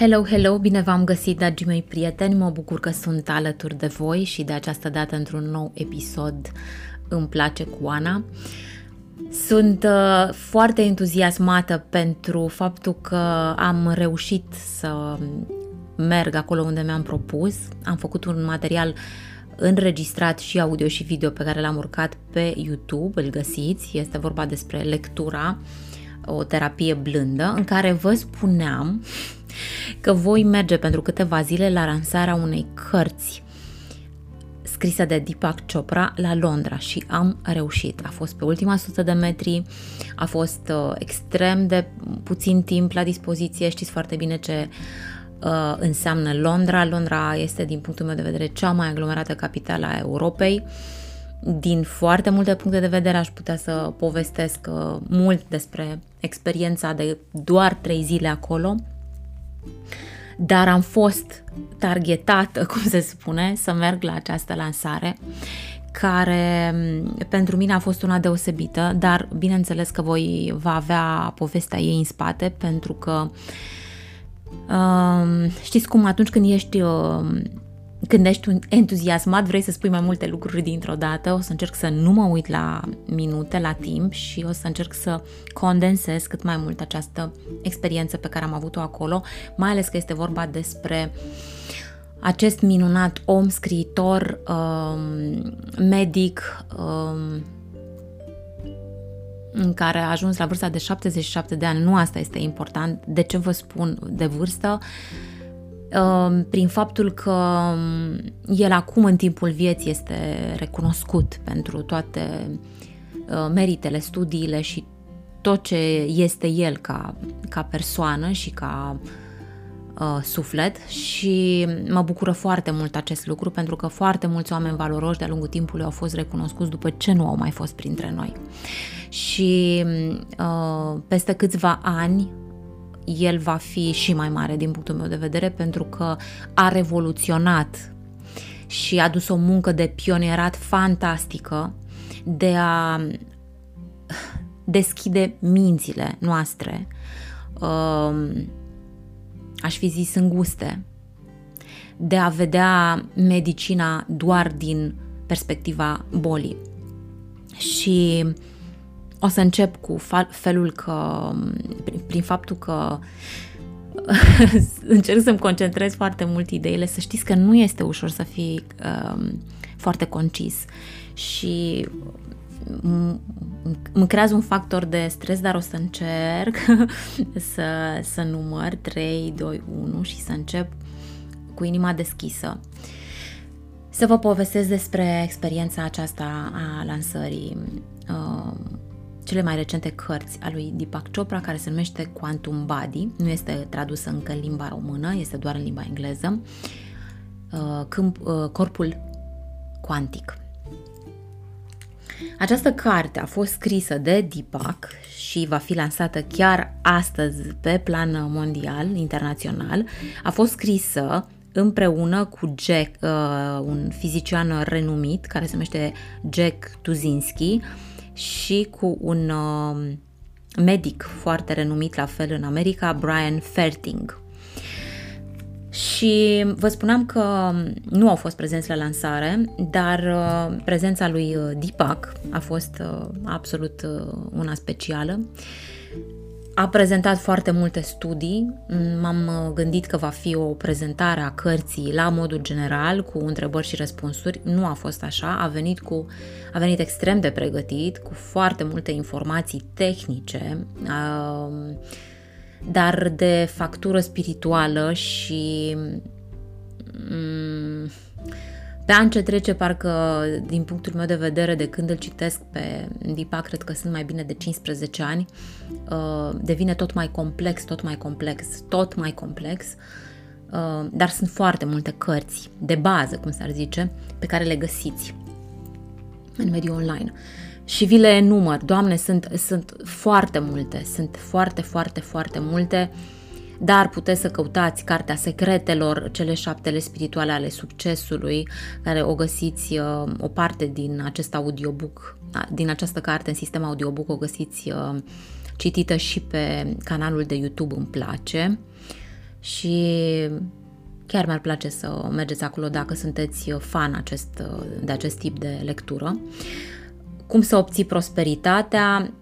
Hello, hello, bine v-am găsit, dragii mei prieteni, mă bucur că sunt alături de voi și de această dată într-un nou episod Îmi place cu Ana. Sunt uh, foarte entuziasmată pentru faptul că am reușit să merg acolo unde mi-am propus. Am făcut un material înregistrat și audio și video pe care l-am urcat pe YouTube, îl găsiți, este vorba despre lectura, o terapie blândă, în care vă spuneam că voi merge pentru câteva zile la lansarea unei cărți scrisă de Deepak Chopra la Londra și am reușit. A fost pe ultima sută de metri, a fost uh, extrem de puțin timp la dispoziție, știți foarte bine ce uh, înseamnă Londra. Londra este, din punctul meu de vedere, cea mai aglomerată capitală a Europei. Din foarte multe puncte de vedere aș putea să povestesc uh, mult despre experiența de doar trei zile acolo, dar am fost targetată, cum se spune, să merg la această lansare care pentru mine a fost una deosebită, dar bineînțeles că voi va avea povestea ei în spate pentru că uh, știți cum atunci când ești uh, când ești entuziasmat, vrei să spui mai multe lucruri dintr-o dată, o să încerc să nu mă uit la minute, la timp și o să încerc să condensez cât mai mult această experiență pe care am avut-o acolo, mai ales că este vorba despre acest minunat om, scriitor, um, medic, um, în care a ajuns la vârsta de 77 de ani. Nu asta este important. De ce vă spun de vârstă? Uh, Ehm, prin faptul că mm, el acum în timpul vieții este recunoscut pentru toate ehm, meritele, studiile și tot ce este el ca, ca persoană și ca uh, suflet și mă bucură foarte mult acest lucru pentru că foarte mulți oameni valoroși de-a lungul timpului au fost recunoscuți după ce nu au mai fost printre noi. Și uh, peste câțiva ani el va fi și mai mare din punctul meu de vedere pentru că a revoluționat și a dus o muncă de pionierat fantastică de a deschide mințile noastre, um, aș fi zis înguste, de a vedea medicina doar din perspectiva bolii. Și o să încep cu felul că, prin faptul că încerc să-mi concentrez foarte mult ideile, să știți că nu este ușor să fii um, foarte concis și îmi creează un factor de stres, dar o să încerc să, să număr 3, 2, 1 și să încep cu inima deschisă. Să vă povestesc despre experiența aceasta a lansării uh, cele mai recente cărți a lui Deepak Chopra, care se numește Quantum Body, nu este tradusă încă în limba română, este doar în limba engleză, uh, câmp, uh, Corpul Quantic. Această carte a fost scrisă de Deepak și va fi lansată chiar astăzi pe plan mondial, internațional. A fost scrisă împreună cu Jack, uh, un fizician renumit care se numește Jack Tuzinski, și cu un uh, medic foarte renumit la fel în America, Brian Ferting. Și vă spuneam că nu au fost prezenți la lansare, dar uh, prezența lui uh, Deepak a fost uh, absolut uh, una specială. A prezentat foarte multe studii, m-am uh, gândit că va fi o prezentare a cărții la modul general, cu întrebări și răspunsuri. Nu a fost așa, a venit, cu, a venit extrem de pregătit, cu foarte multe informații tehnice, um, dar de factură spirituală și mm, Pe an ce trece, parcă, din punctul meu de vedere, de când îl citesc pe Deepak, cred că sunt mai bine de 15 ani, uh, devine tot mai complex, tot mai complex, tot mai complex, uh, dar sunt foarte multe cărți de bază, cum s-ar zice, pe care le găsiți în mediul online. Și vi le enumăr, doamne, sunt, sunt foarte multe, sunt foarte, foarte, foarte multe. Uh, dar puteți să căutați Cartea Secretelor, cele șaptele spirituale ale succesului, care o găsiți uh, o parte din acest audiobook, din această carte în sistem audiobook o găsiți uh, citită și pe canalul de YouTube Îmi place și chiar mi-ar place să mergeți acolo dacă sunteți fan acest, de acest tip de lectură. Cum să obții prosperitatea, um,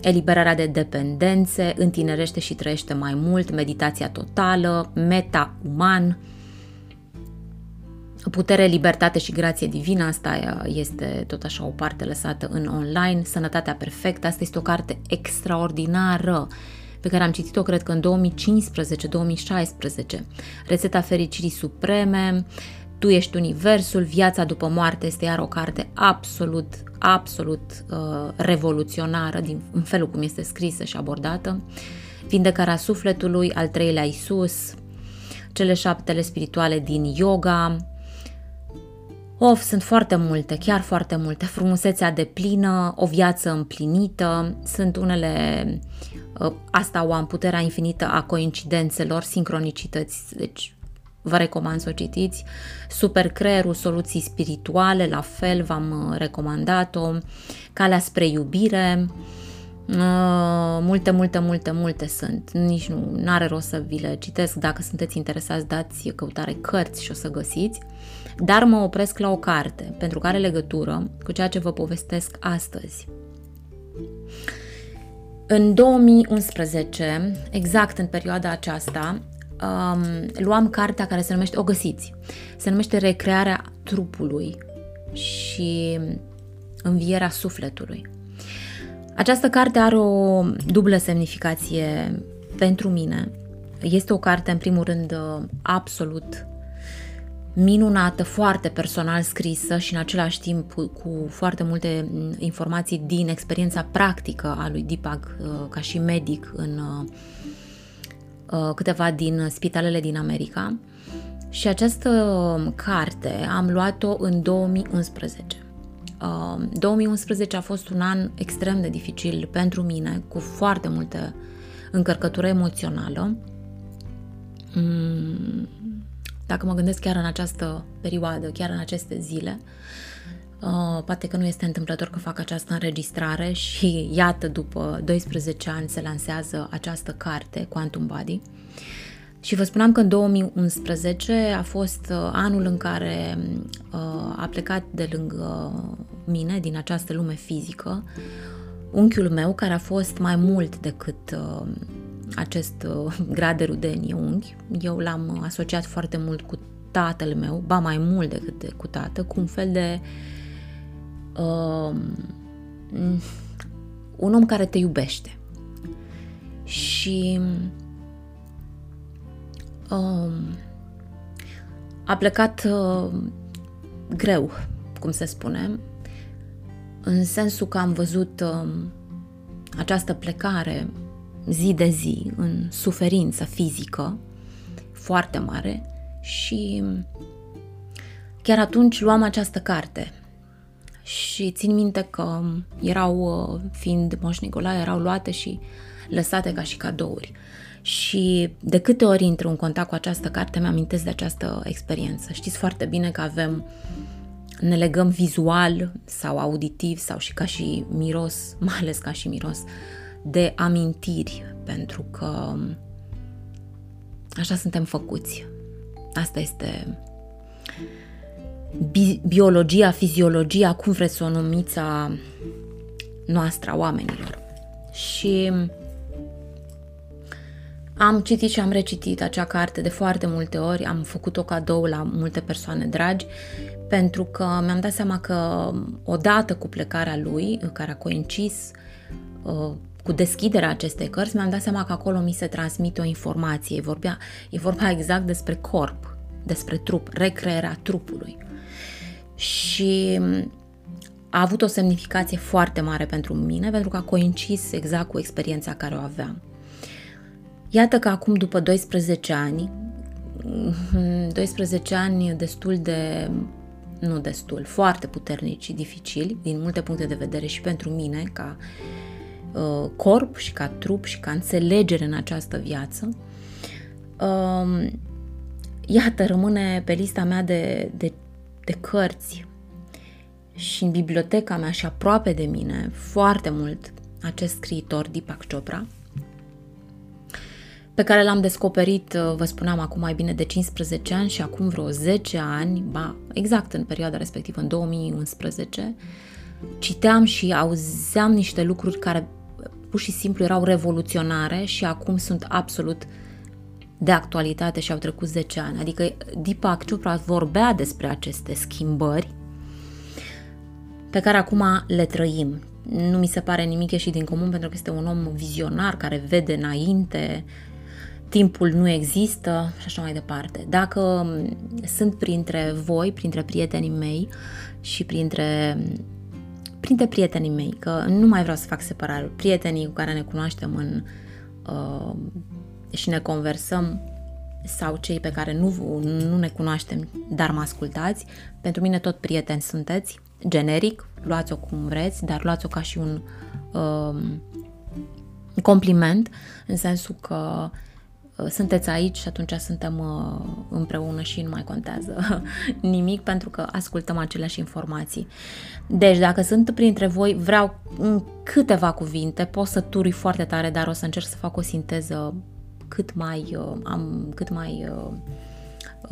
eliberarea de dependențe, întinerește și trăiește mai mult, meditația totală, meta-uman, putere, libertate și grație divină, asta este tot așa o parte lăsată în online, sănătatea perfectă, asta este o carte extraordinară pe care am citit-o cred că în 2015-2016, rețeta fericirii supreme, tu ești universul, viața după moarte este iar o carte absolut, absolut uh, revoluționară din, în felul cum este scrisă și abordată. Vindecarea sufletului, al treilea Isus, cele șaptele spirituale din yoga. Of, sunt foarte multe, chiar foarte multe. Frumusețea de plină, o viață împlinită, sunt unele, uh, asta o am puterea infinită a coincidențelor, sincronicități, deci vă recomand să o citiți. Super Creierul, Soluții Spirituale, la fel v-am uh, recomandat-o. Calea spre iubire, uh, multe, multe, multe, multe sunt. Nici nu are rost să vi le citesc. Dacă sunteți interesați, dați căutare cărți și o să găsiți. Dar mă opresc la o carte, pentru că are legătură cu ceea ce vă povestesc astăzi. În 2011, exact în perioada aceasta, um, luam cartea care se numește, o găsiți, se numește Recrearea trupului și învierea sufletului. Această carte are o dublă semnificație pentru mine. Este o carte, în primul rând, absolut minunată, foarte personal scrisă și în același timp cu foarte multe informații din experiența practică a lui Deepak uh, ca și medic în uh, Uh, câteva din spitalele din America și această carte am luat-o în 2011. 2011 uh, a fost un an extrem de dificil pentru mine, cu foarte multe încărcătură emoțională. Mm, dacă mă gândesc chiar în această perioadă, chiar în aceste zile, Uh, poate că nu este întâmplător că fac această înregistrare și iată, după 12 ani se lansează această carte, Quantum Body. Și vă spuneam că în 2011 a fost uh, anul în care uh, a plecat de lângă mine, din această lume fizică, unchiul meu, care a fost mai mult decât uh, acest uh, grad de rudenie unghi. Eu l-am asociat foarte mult cu tatăl meu, ba mai mult decât de, cu tată, cu un fel de uh, uh, un om care te iubește. Și uh, a plecat uh, greu, cum se spune, în sensul că am văzut uh, această plecare zi de zi în suferință fizică foarte mare și chiar atunci luam această carte și țin minte că erau, uh, fiind Moș Nicolae, erau luate și lăsate ca și cadouri. Și de câte ori intru în contact cu această carte, mi-amintesc de această experiență. Știți foarte bine că avem, ne legăm vizual sau auditiv sau și ca și miros, mai ales ca și miros, de amintiri, pentru că așa suntem făcuți. Asta este bi- biologia, fiziologia, cum vreți să o numiți, a noastră, a oamenilor. Și am citit și am recitit acea carte de foarte multe ori, am făcut-o cadou la multe persoane dragi, pentru că mi-am dat seama că odată cu plecarea lui, care a coincis uh, cu deschiderea acestei cărți, mi-am dat seama că acolo mi se transmite o informație. E, vorbea, e vorba exact despre corp, despre trup, recrearea trupului. Și a avut o semnificație foarte mare pentru mine, pentru că a coincis exact cu experiența care o aveam. Iată că acum, după 12 ani, 12 ani destul de, nu destul, foarte puternici și dificili, din multe puncte de vedere și pentru mine, ca uh, corp și ca trup și ca înțelegere în această viață, uh, iată, rămâne pe lista mea de, de, de cărți. Și în biblioteca mea și aproape de mine foarte mult acest scriitor Deepak Chopra, pe care l-am descoperit, uh, vă spuneam, acum mai bine de 15 ani și acum vreo 10 ani, ba, exact în perioada respectivă, în 2011, citeam și auzeam niște lucruri care pur și simplu erau revoluționare și acum sunt absolut de actualitate și au trecut 10 ani. Adică Deepak Chopra vorbea despre aceste schimbări pe care acum le trăim. Nu mi se pare nimic ieșit din comun pentru că este un om vizionar care vede înainte, timpul nu există și așa mai departe. Dacă sunt printre voi, printre prietenii mei și printre printre prietenii mei, că nu mai vreau să fac separare, prietenii cu care ne cunoaștem în, uh, și ne conversăm sau cei pe care nu, nu ne cunoaștem, dar mă ascultați, pentru mine tot prieteni sunteți, generic, luați-o cum vreți, dar luați-o ca și un uh, compliment, în sensul că uh, sunteți aici și atunci suntem uh, împreună și nu mai contează nimic pentru că ascultăm aceleași informații. Deci, dacă sunt printre voi, vreau în câteva cuvinte, pot să turi foarte tare, dar o să încerc să fac o sinteză cât mai, uh, am, cât mai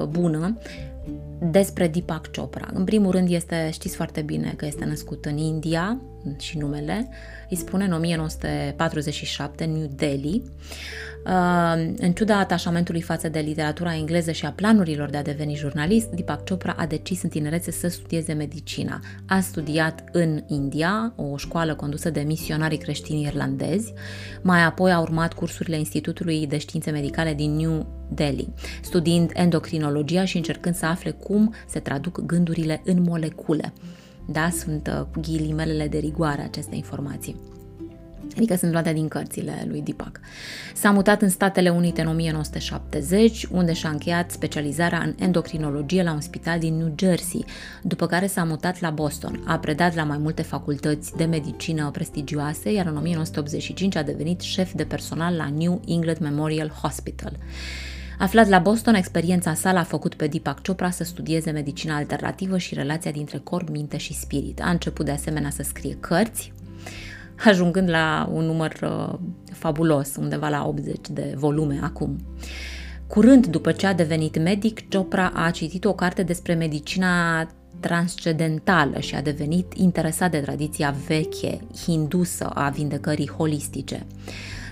bună despre Deepak Chopra. În primul rând este, știți foarte bine că este născut în India și numele, îi spune în 1947 în New Delhi. Uh, în ciuda atașamentului față de literatura engleză și a planurilor de a deveni jurnalist, Deepak Chopra a decis în tinerețe să studieze medicina. A studiat în India, o școală condusă de misionarii creștini irlandezi, mai apoi a urmat cursurile Institutului de Științe Medicale din New Delhi, studiind endocrinologia și încercând să afle cum se traduc gândurile în molecule. Da, sunt uh, ghilimelele de rigoare aceste informații adică sunt luate din cărțile lui Deepak. S-a mutat în Statele Unite în 1970, unde și-a încheiat specializarea în endocrinologie la un spital din New Jersey, după care s-a mutat la Boston. A predat la mai multe facultăți de medicină prestigioase, iar în 1985 a devenit șef de personal la New England Memorial Hospital. Aflat la Boston, experiența sa l-a făcut pe Deepak Chopra să studieze medicina alternativă și relația dintre corp, minte și spirit. A început de asemenea să scrie cărți, ajungând la un număr uh, fabulos, undeva la 80 de volume acum. Curând după ce a devenit medic, Chopra a citit o carte despre medicina transcendentală și a devenit interesat de tradiția veche, hindusă a vindecării holistice.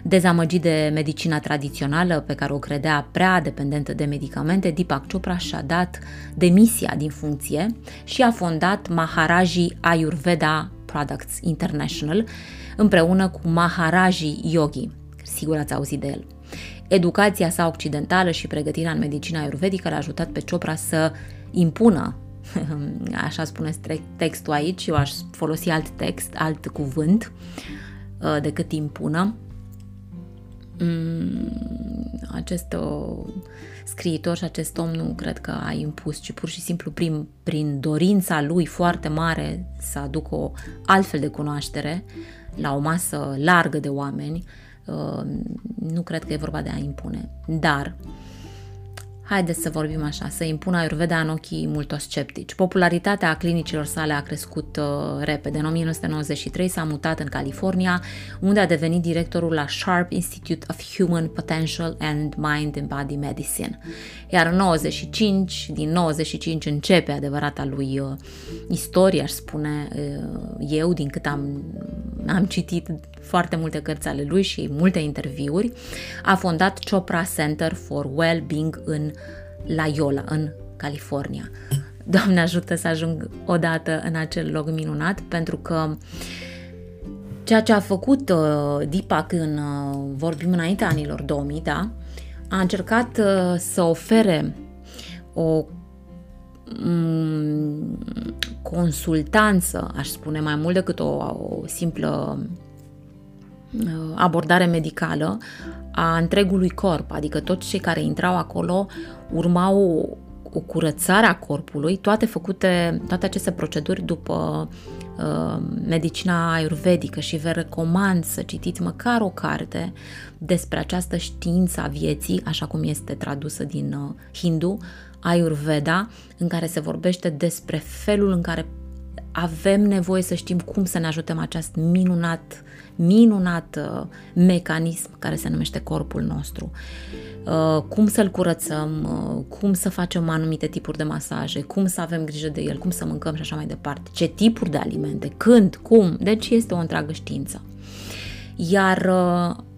Dezamăgit de medicina tradițională pe care o credea prea dependentă de medicamente, Deepak Chopra și-a dat demisia din funcție și a fondat Maharaji Ayurveda Products International împreună cu Maharaji Yogi. Sigur ați auzit de el. Educația sa occidentală și pregătirea în medicina ayurvedică l-a ajutat pe Chopra să impună așa spune textul aici, eu aș folosi alt text, alt cuvânt uh, decât impună, Mm, acest uh, scriitor și acest om nu cred că a impus, ci pur și simplu prin, prin dorința lui foarte mare să aducă o altfel de cunoaștere la o masă largă de oameni, uh, nu cred că e vorba de a impune. Dar Haideți să vorbim așa, să impună Ayurveda în ochii multor sceptici. Popularitatea clinicilor sale a crescut uh, repede. În 1993 s-a mutat în California, unde a devenit directorul la Sharp Institute of Human Potential and Mind and Body Medicine. Iar în 95, din 95 începe adevărata lui uh, istorie, aș spune uh, eu, din cât am, am citit foarte multe cărți ale lui și multe interviuri, a fondat Chopra Center for Well-Being în La Yola, în California. Doamne ajută să ajung odată în acel loc minunat, pentru că ceea ce a făcut uh, Deepak în, uh, vorbim înainte anilor 2000, da, a încercat uh, să ofere o mm, consultanță, aș spune, mai mult decât o, o simplă uh, abordare medicală a întregului corp, adică toți cei care intrau acolo urmau o curățare a corpului, toate făcute, toate aceste proceduri după uh, medicina ayurvedică și vă recomand să citiți măcar o carte despre această știință a vieții, așa cum este tradusă din uh, hindu, Ayurveda, în care se vorbește despre felul în care avem nevoie să știm cum să ne ajutăm acest minunat, minunat uh, mecanism care se numește corpul nostru. Uh, cum să-l curățăm, uh, cum să facem anumite tipuri de masaje, cum să avem grijă de el, cum să mâncăm și așa mai departe, ce tipuri de alimente, când, cum, deci este o întreagă știință. Iar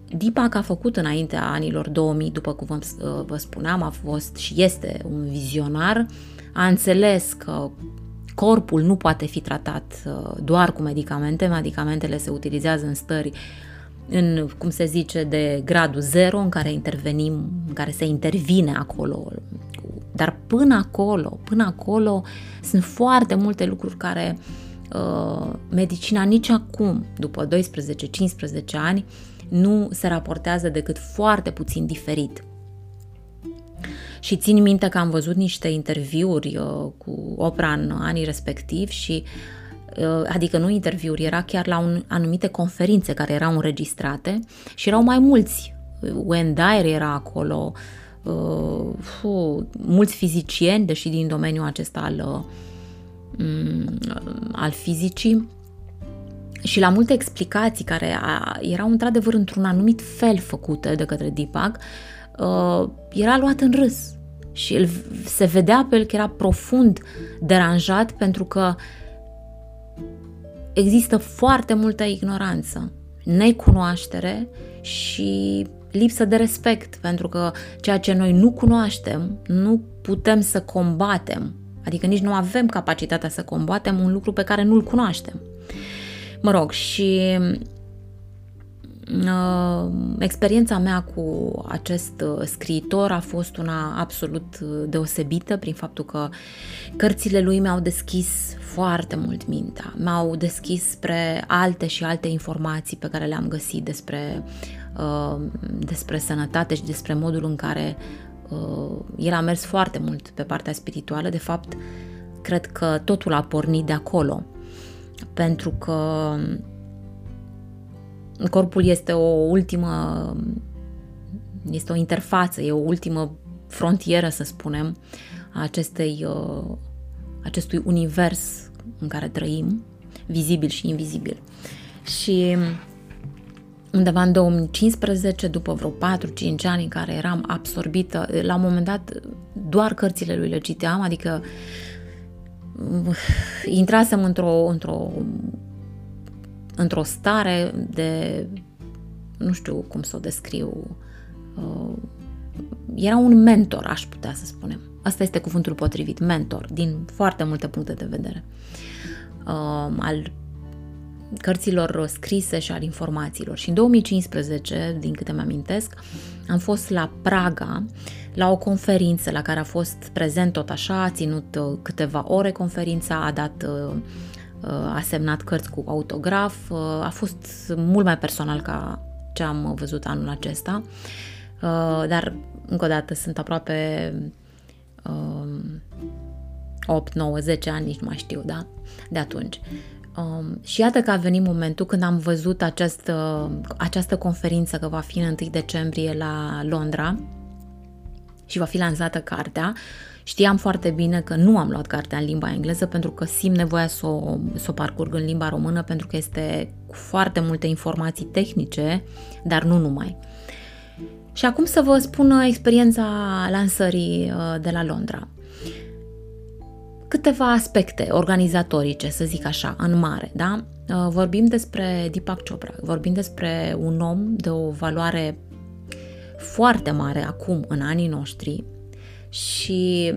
Deepak a făcut înaintea anilor 2000, după cum vă, vă spuneam, a fost și este un vizionar, a înțeles că corpul nu poate fi tratat uh, doar cu medicamente, medicamentele se utilizează în stări în, cum se zice, de gradul zero, în care intervenim, în care se intervine acolo. Dar până acolo, până acolo, sunt foarte multe lucruri care uh, medicina nici acum, după 12-15 ani, nu se raportează decât foarte puțin diferit. Și țin minte că am văzut niște interviuri uh, cu opera în anii respectivi și uh, adică nu interviuri, era chiar la un, anumite conferințe care erau înregistrate și erau mai mulți. Wayne Dyer era acolo, uh, fu, mulți fizicieni, deși din domeniul acesta al, uh, al fizicii, și la multe explicații care a, erau într-adevăr într-un anumit fel făcute de către Deepak, uh, era luat în râs și el se vedea pe el că era profund deranjat pentru că există foarte multă ignoranță, necunoaștere și lipsă de respect, pentru că ceea ce noi nu cunoaștem, nu putem să combatem, adică nici nu avem capacitatea să combatem un lucru pe care nu-l cunoaștem. Mă rog, și Uh, experiența mea cu acest uh, scriitor a fost una absolut uh, deosebită prin faptul că cărțile lui mi-au deschis foarte mult mintea, m-au deschis spre alte și alte informații pe care le-am găsit despre, despre sănătate și despre modul în care el a mers foarte mult pe partea spirituală. De fapt, cred că totul a pornit de acolo, pentru că corpul este o ultimă, este o interfață, e o ultimă frontieră, să spunem, a acestei, uh, acestui univers în care trăim, vizibil și invizibil. Și undeva în 2015, după vreo 4-5 ani în care eram absorbită, la un moment dat doar cărțile lui le citeam, adică uh, intrasem într-o, într-o într-o stare de, nu știu cum să o descriu, uh, era un mentor, aș putea să spunem. Asta este cuvântul potrivit, mentor, din foarte multe puncte de vedere. Uh, al cărților scrise și al informațiilor. Și în 2015, din câte mi-amintesc, am fost la Praga la o conferință la care a fost prezent tot așa, a ținut uh, câteva ore conferința, a dat uh, Uh, a semnat cărți cu autograf, uh, a fost mult mai personal ca ce am văzut anul acesta, uh, dar încă o dată sunt aproape 8, 9, 10 ani, nici nu mai știu, da? De atunci. Um, și iată că a venit momentul când am văzut această, această conferință că va fi în 1 decembrie la Londra și va fi lansată cartea Știam foarte bine că nu am luat cartea în limba engleză pentru că simt nevoia să o, să o parcurg în limba română pentru că este cu foarte multe informații tehnice, dar nu numai. Și acum să vă spun experiența lansării uh, de la Londra. Câteva aspecte organizatorice, să zic așa, în mare, da? Uh, vorbim despre Deepak Chopra, vorbim despre un om de o valoare foarte mare acum, în anii noștri, și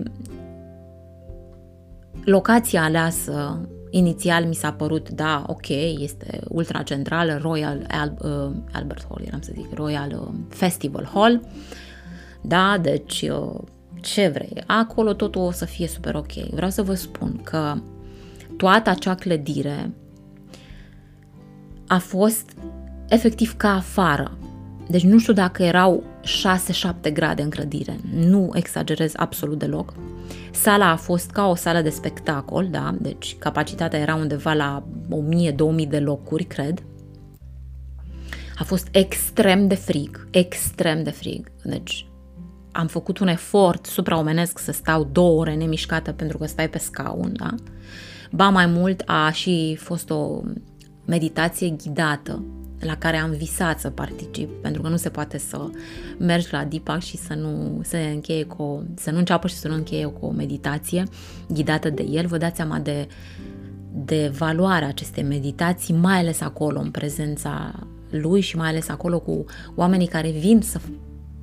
locația aleasă inițial mi s-a părut, da, ok, este ultra centrală, Royal Al- uh, Albert Hall, eram să zic, Royal uh, Festival Hall, da, deci uh, ce vrei, acolo totul o să fie super ok. Vreau să vă spun că toată acea clădire a fost efectiv ca afară. Deci nu știu dacă erau 6-7 grade în clădire, nu exagerez absolut deloc. Sala a fost ca o sală de spectacol, da, deci capacitatea era undeva la 1000-2000 de locuri, cred. A fost extrem de frig, extrem de frig. Deci am făcut un efort supraomenesc să stau două ore nemișcată pentru că stai pe scaun, da? Ba mai mult a și fost o meditație ghidată la care am visat să particip, pentru că nu se poate să mergi la Deepak și să nu se încheie cu o, să nu înceapă și să nu încheie cu o meditație ghidată de el. Vă dați seama de, de valoarea acestei meditații, mai ales acolo, în prezența lui și mai ales acolo cu oamenii care vin să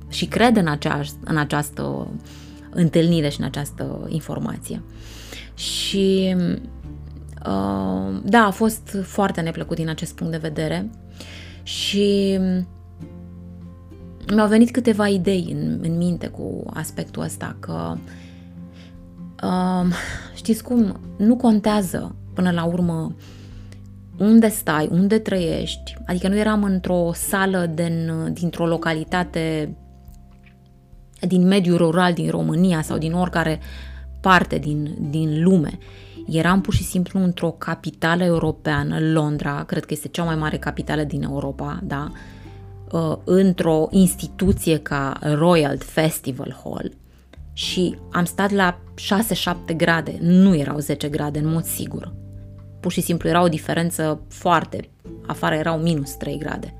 și cred în, acea, în această întâlnire și în această informație. Și uh, da, a fost foarte neplăcut din acest punct de vedere și mi-au venit câteva idei în, în minte cu aspectul ăsta că uh, știți cum, nu contează până la urmă unde stai, unde trăiești, adică nu eram într-o sală din, dintr-o localitate din mediul rural din România sau din oricare parte din, din lume. Eram pur și simplu într-o capitală europeană, Londra, cred că este cea mai mare capitală din Europa, da? Uh, într-o instituție ca Royal Festival Hall și am stat la 6-7 grade, nu erau 10 grade în mod sigur. Pur și simplu era o diferență foarte, afară erau minus 3 grade.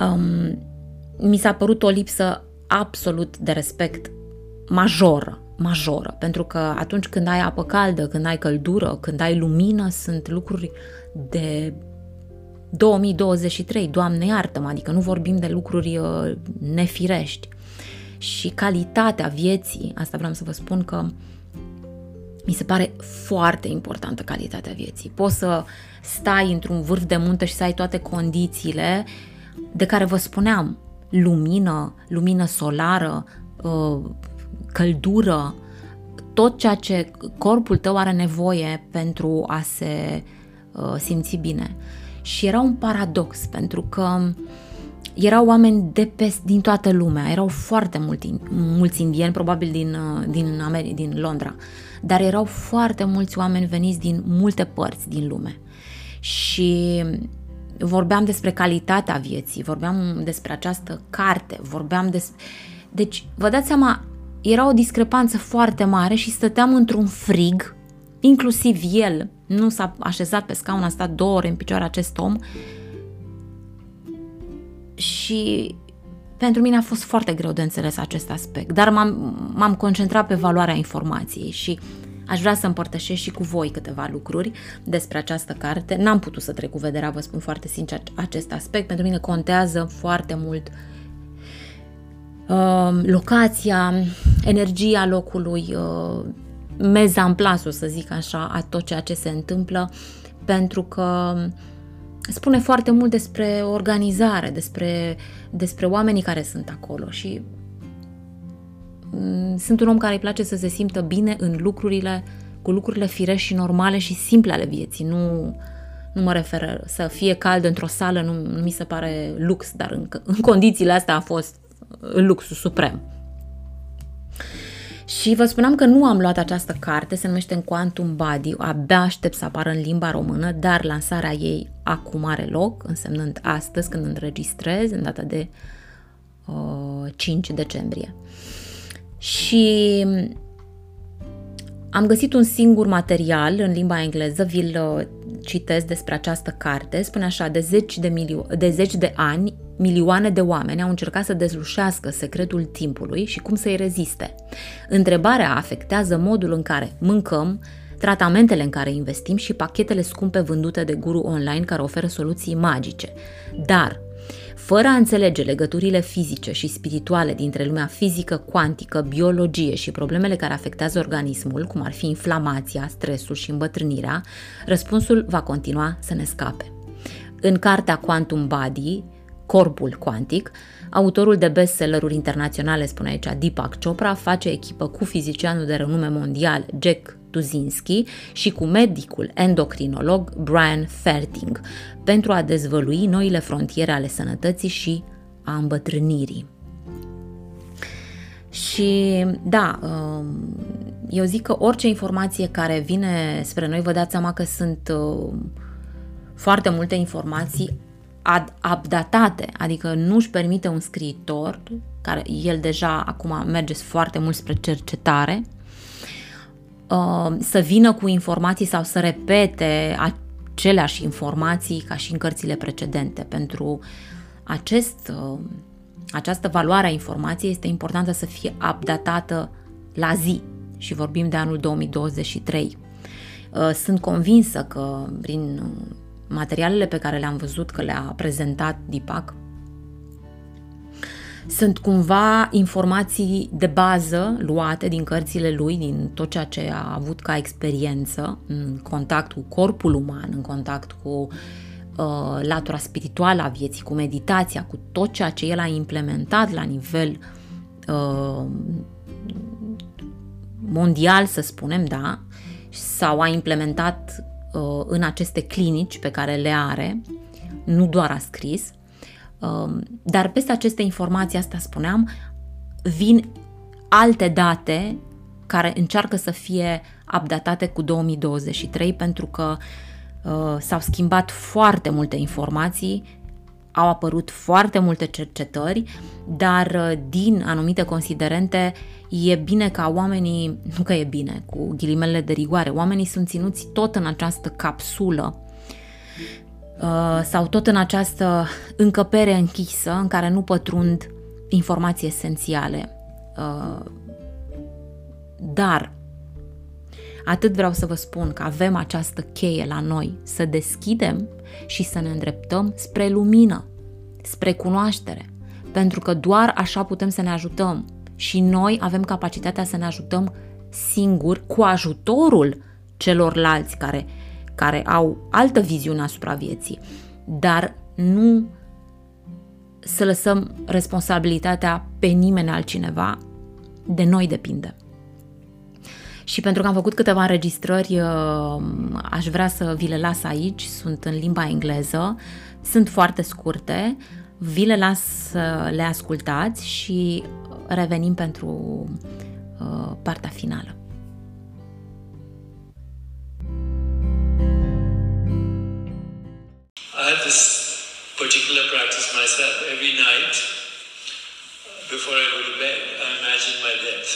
Um, mi s-a părut o lipsă absolut de respect majoră, majoră, pentru că atunci când ai apă caldă, când ai căldură, când ai lumină, sunt lucruri de 2023, Doamne iartă adică nu vorbim de lucruri uh, nefirești. Și calitatea vieții, asta vreau să vă spun că mi se pare foarte importantă calitatea vieții. Poți să stai într-un vârf de munte și să ai toate condițiile de care vă spuneam, lumină, lumină solară, uh, căldură, tot ceea ce corpul tău are nevoie pentru a se uh, simți bine. Și era un paradox, pentru că erau oameni de pe, din toată lumea, erau foarte multi, mulți indieni, probabil din, uh, din, Ameri- din Londra, dar erau foarte mulți oameni veniți din multe părți din lume. Și vorbeam despre calitatea vieții, vorbeam despre această carte, vorbeam despre... Deci, vă dați seama, era o discrepanță foarte mare și stăteam într-un frig, inclusiv el, nu s-a așezat pe scaun, a stat două ore în picioare acest om și pentru mine a fost foarte greu de înțeles acest aspect, dar m-am, m-am concentrat pe valoarea informației și Aș vrea să împărtășesc și cu voi câteva lucruri despre această carte. N-am putut să trec cu vederea, vă spun foarte sincer, acest aspect. Pentru mine contează foarte mult uh, locația, energia locului, uh, mezamplansul, să zic așa, a tot ceea ce se întâmplă, pentru că spune foarte mult despre organizare, despre, despre oamenii care sunt acolo și Mm, sunt un om care îi place să se simtă bine în lucrurile, cu lucrurile firești și normale și simple ale vieții. Nu, nu mă refer să fie cald într-o sală, nu, nu mi se pare lux, dar în, în condițiile astea a fost luxul suprem. Și vă spuneam că nu am luat această carte, se numește în Quantum Body, abia aștept să apară în limba română, dar lansarea ei acum are loc, însemnând astăzi când înregistrez, în data de uh, 5 decembrie. Și am găsit un singur material în limba engleză, vi-l uh, citesc despre această carte, spune așa, de zeci de, milio- de zeci de ani, milioane de oameni au încercat să dezlușească secretul timpului și cum să-i reziste. Întrebarea afectează modul în care mâncăm, tratamentele în care investim și pachetele scumpe vândute de guru online care oferă soluții magice. Dar fără a înțelege legăturile fizice și spirituale dintre lumea fizică, cuantică, biologie și problemele care afectează organismul, cum ar fi inflamația, stresul și îmbătrânirea, răspunsul va continua să ne scape. În cartea Quantum Body, Corpul Quantic. Autorul de bestselleruri internaționale, spune aici Deepak Chopra, face echipă cu fizicianul de renume mondial Jack Tuzinski și cu medicul endocrinolog Brian Ferting pentru a dezvălui noile frontiere ale sănătății și a îmbătrânirii. Și da, um, eu zic că orice informație care vine spre noi, vă dați seama că sunt uh, foarte multe informații updatate, adică nu își permite un scriitor, care el deja acum merge foarte mult spre cercetare, uh, să vină cu informații sau să repete aceleași informații ca și în cărțile precedente. Pentru acest, uh, această valoare a informației este importantă să fie updatată la zi și vorbim de anul 2023. Uh, sunt convinsă că prin materialele pe care le-am văzut că le-a prezentat Dipac sunt cumva informații de bază luate din cărțile lui, din tot ceea ce a avut ca experiență în contact cu corpul uman, în contact cu uh, latura spirituală a vieții, cu meditația, cu tot ceea ce el a implementat la nivel uh, mondial, să spunem, da, sau a implementat uh, în aceste clinici pe care le are, nu doar a scris, uh, dar peste aceste informații, asta spuneam, vin alte date care încearcă să fie updatate cu 2023 pentru că uh, s-au schimbat foarte multe informații, au apărut foarte multe cercetări, dar uh, din anumite considerente e bine ca oamenii, nu că e bine, cu ghilimele de rigoare, oamenii sunt ținuți tot în această capsulă uh, sau tot în această încăpere închisă în care nu pătrund informații esențiale. Uh, dar atât vreau să vă spun că avem această cheie la noi, să deschidem și să ne îndreptăm spre lumină, spre cunoaștere, pentru că doar așa putem să ne ajutăm și noi avem capacitatea să ne ajutăm singuri cu ajutorul celorlalți care, care au altă viziune asupra vieții, dar nu să lăsăm responsabilitatea pe nimeni altcineva, de noi depinde. Și pentru că am făcut câteva înregistrări, uh, aș vrea să vi le las aici, sunt în limba engleză, sunt foarte scurte, vi le las să le ascultați și revenim pentru uh, partea finală. I have this particular practice myself. Every night, before I go to bed, I imagine my death.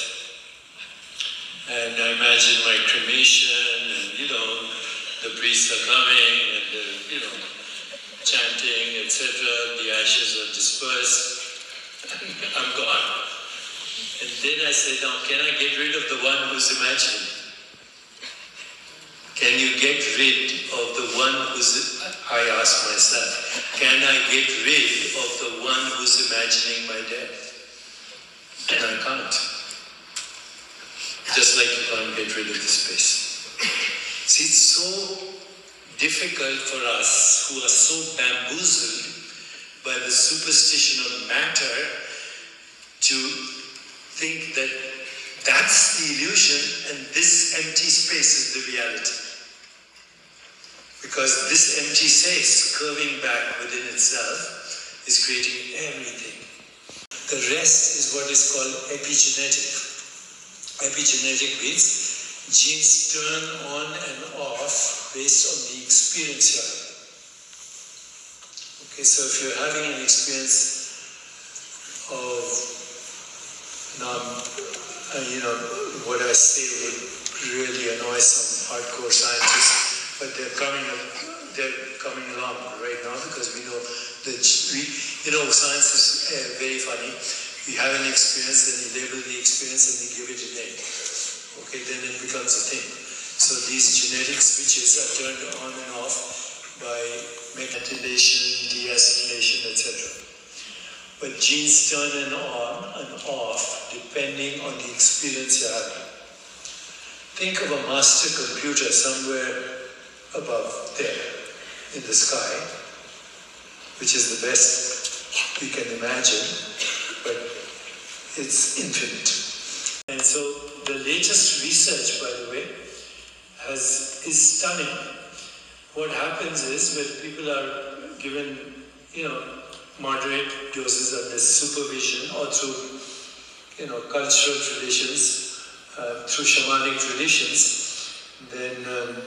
And I imagine my cremation, and you know, the priests are coming, and the, you know, chanting, etc. The ashes are dispersed. I'm gone. And then I say, now can I get rid of the one who's imagining? Can you get rid of the one who's, I ask myself, can I get rid of the one who's imagining my death? And I can't. Just like you can't get rid of the space. See, it's so difficult for us who are so bamboozled by the superstition of matter to think that that's the illusion and this empty space is the reality. Because this empty space, curving back within itself, is creating everything. The rest is what is called epigenetic. Epigenetic means genes turn on and off based on the experience you're having. Okay, so if you're having an experience of uh, you know, what I say would really annoy some hardcore scientists, but they're coming, they're coming along right now because we know that we, you know, science is uh, very funny. We have an experience, then you label the experience and you give it a name. Okay, then it becomes a thing. So these genetic switches are turned on and off by methylation, deacetylation, etc. But genes turn and on and off depending on the experience you're having. Think of a master computer somewhere above there in the sky, which is the best we can imagine, but it's infinite. And so the latest research, by the way, has is stunning. What happens is when people are given, you know, moderate doses of this supervision or through, you know, cultural traditions, uh, through shamanic traditions, then um,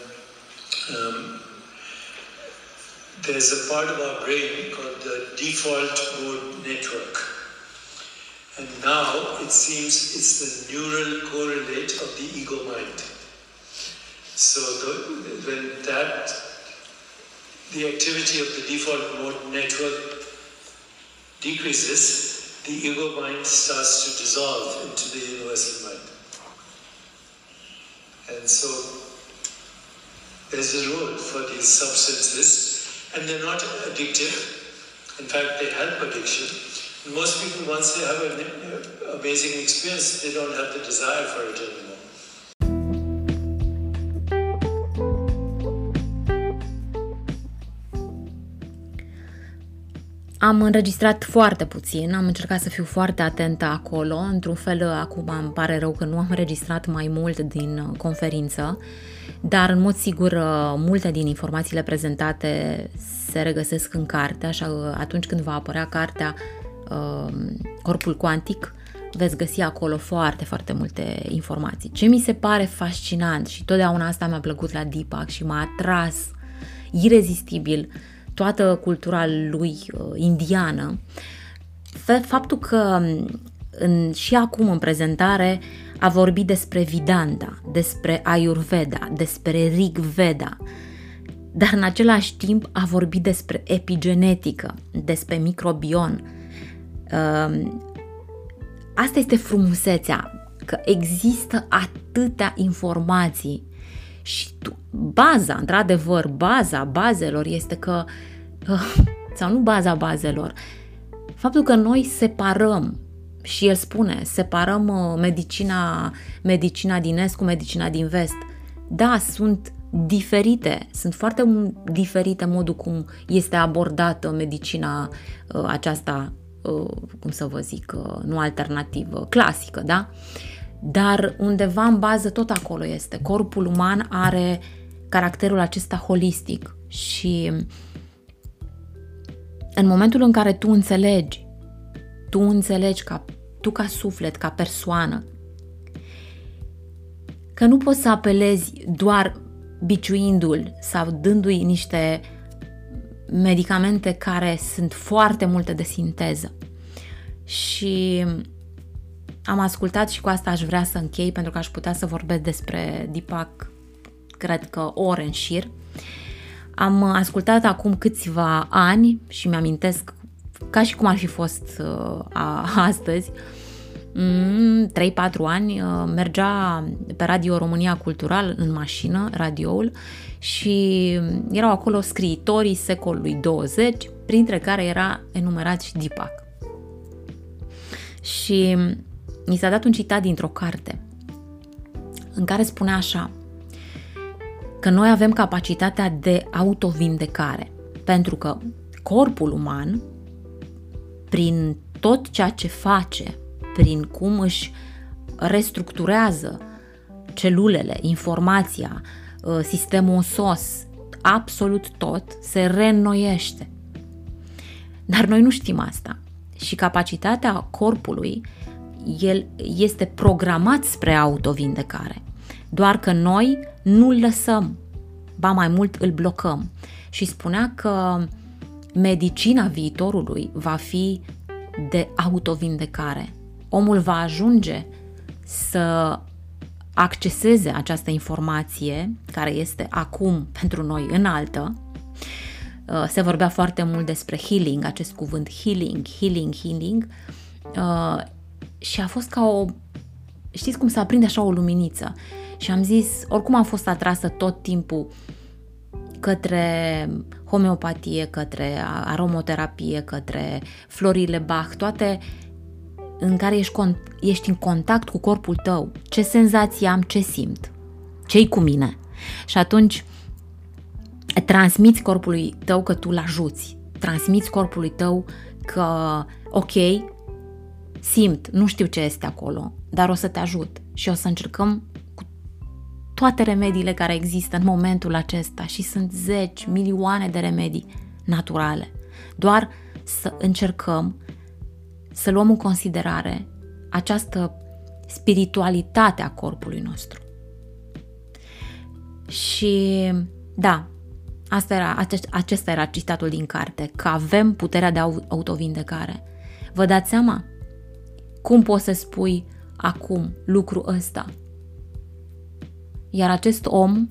um, there's a part of our brain called the default mode network. And now it seems it's the neural correlate of the ego mind. So the, when that, the activity of the default mode network decreases, the ego mind starts to dissolve into the universal mind. And so there's a role for these substances, and they're not addictive. In fact, they help addiction. Most people, once they have an amazing experience, they don't have the desire for it anymore. Am înregistrat foarte puțin, am încercat să fiu foarte atentă acolo. Într-un fel, acum îmi pare rău că nu am înregistrat mai mult din uh, conferință, dar în mod sigur uh, multe din informațiile prezentate se regăsesc în carte, așa că atunci când va apărea cartea uh, Corpul Cuantic, veți găsi acolo foarte, foarte multe informații. Ce mi se pare fascinant și totdeauna asta mi-a plăcut la Deepak și m-a atras irezistibil toată cultura lui uh, indiană, faptul că um, în, și acum în prezentare a vorbit despre Vidanta, despre Ayurveda, despre Rig Veda, dar în același timp a vorbit despre epigenetică, despre microbion. Um, asta este frumusețea, că există atâtea informații și tu, baza, într-adevăr, baza bazelor este că, uh, sau nu baza bazelor, faptul că noi separăm și el spune, separăm uh, medicina, medicina din est cu medicina din vest. Da, sunt diferite, sunt foarte diferite modul cum este abordată medicina uh, aceasta, cum să vă zic, nu alternativă, clasică, da? Dar undeva în bază tot acolo este. Corpul uman are caracterul acesta holistic și în momentul în care tu înțelegi, tu înțelegi ca tu ca suflet, ca persoană, că nu poți să apelezi doar biciuindu-l sau dându-i niște medicamente care sunt foarte multe de sinteză. Și am ascultat și cu asta aș vrea să închei pentru că aș putea să vorbesc despre Deepak, cred că ore în șir. Am ascultat acum câțiva ani și mi-amintesc ca și cum ar fi fost uh, a, astăzi, 3-4 mm, ani, uh, mergea pe Radio România Cultural în mașină, radioul, și erau acolo scriitorii secolului 20, printre care era enumerat și Deepak. Și mi s-a dat un citat dintr-o carte în care spune așa că noi avem capacitatea de autovindecare pentru că corpul uman prin tot ceea ce face, prin cum își restructurează celulele, informația, ă, sistemul osos, absolut tot se reînnoiește. Dar noi nu știm asta. Și capacitatea corpului el este programat spre autovindecare. Doar că noi nu îl lăsăm, ba mai mult îl blocăm. Și spunea că medicina viitorului va fi de autovindecare. Omul va ajunge să acceseze această informație care este acum pentru noi înaltă. Uh, se vorbea foarte mult despre healing, acest cuvânt healing, healing, healing uh, și a fost ca o, știți cum să aprinde așa o luminiță. Și am zis, oricum am fost atrasă tot timpul către homeopatie, către aromoterapie, către florile Bach, toate în care ești, ești în contact cu corpul tău. Ce senzații am, ce simt, ce cu mine. Și atunci transmiți corpului tău că tu-l ajuți, transmiți corpului tău că, ok, simt, nu știu ce este acolo, dar o să te ajut și o să încercăm cu toate remediile care există în momentul acesta și sunt zeci, milioane de remedii naturale. Doar să încercăm să luăm în considerare această spiritualitate a corpului nostru. Și da, asta era, acest, acesta era citatul din carte, că avem puterea de autovindecare. Vă dați seama? Cum poți să spui acum lucru ăsta? Iar acest om,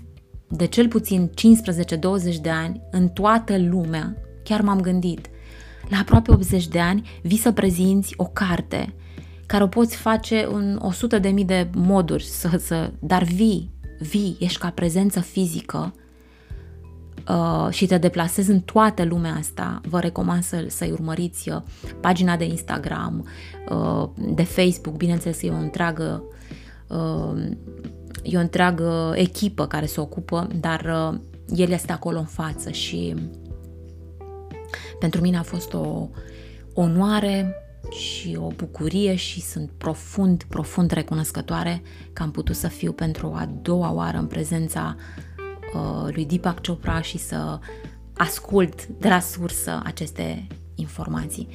de cel puțin 15-20 de ani, în toată lumea, chiar m-am gândit, la aproape 80 de ani, vii să prezinți o carte care o poți face în 100 de mii de moduri, să, să, dar vii, vii, ești ca prezență fizică uh, și te deplasezi în toată lumea asta, vă recomand să, să-i urmăriți uh, pagina de Instagram, uh, de Facebook, bineînțeles e o întreagă uh, e o întreagă echipă care se ocupă, dar uh, el este acolo în față și pentru mine a fost o onoare și o bucurie și sunt profund, profund recunoscătoare că am putut să fiu pentru a doua oară în prezența uh, lui Deepak Chopra și să ascult de la sursă aceste informații.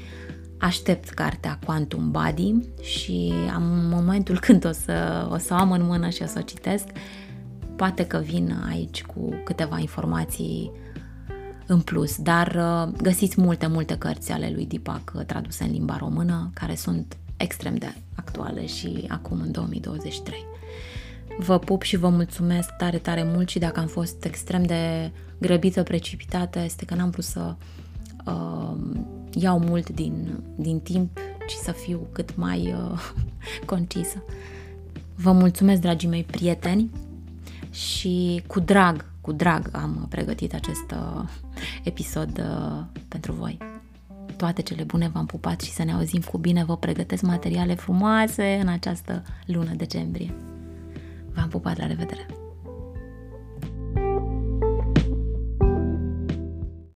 Aștept cartea Quantum Body și am momentul când o să, o să o am în mână și o să o citesc. Poate că vin aici cu câteva informații în plus, dar uh, găsiți multe, multe cărți ale lui Deepak uh, traduse în limba română, care sunt extrem de actuale și acum în 2023. Vă pup și vă mulțumesc tare, tare mult și dacă am fost extrem de grăbită, precipitată, este că n-am vrut să uh, iau mult din, din timp, ci să fiu cât mai uh, concisă. Vă mulțumesc, dragii mei prieteni, și cu drag, cu drag am pregătit acest uh, episod uh, pentru voi. Toate cele bune v-am pupat și să ne auzim cu bine. Vă pregătesc materiale frumoase în această lună decembrie. V-am pupat, la revedere!